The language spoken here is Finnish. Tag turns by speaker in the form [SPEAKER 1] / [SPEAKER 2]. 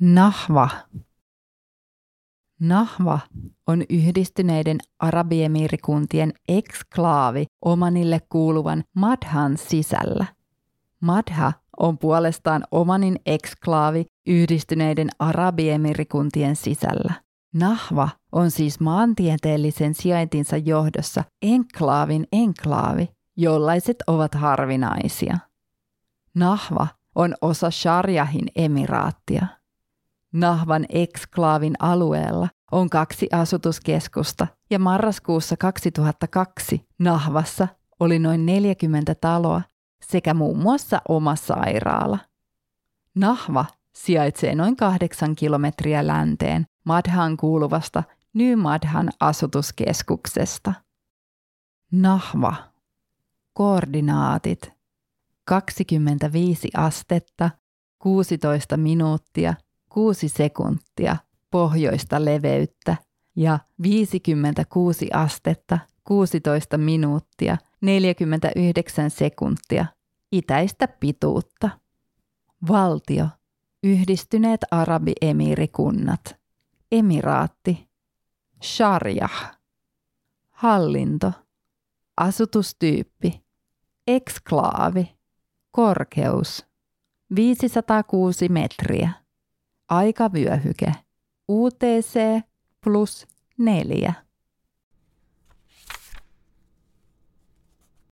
[SPEAKER 1] Nahva. Nahva on yhdistyneiden Arabiemiirikuntien eksklaavi Omanille kuuluvan Madhan sisällä. Madha on puolestaan Omanin eksklaavi yhdistyneiden Arabiemirikuntien sisällä. Nahva on siis maantieteellisen sijaintinsa johdossa enklaavin enklaavi, jollaiset ovat harvinaisia. Nahva on osa Sharjahin emiraattia. Nahvan eksklaavin alueella on kaksi asutuskeskusta ja marraskuussa 2002 Nahvassa oli noin 40 taloa sekä muun muassa oma sairaala. Nahva sijaitsee noin kahdeksan kilometriä länteen Madhan kuuluvasta New Madhan asutuskeskuksesta. Nahva. Koordinaatit. 25 astetta, 16 minuuttia, 6 sekuntia pohjoista leveyttä ja 56 astetta, 16 minuuttia, 49 sekuntia itäistä pituutta. Valtio. Yhdistyneet Arabiemiirikunnat. Emiraatti. Sharjah. Hallinto. Asutustyyppi. Eksklaavi. Korkeus. 506 metriä. Aikavyöhyke. UTC plus 4.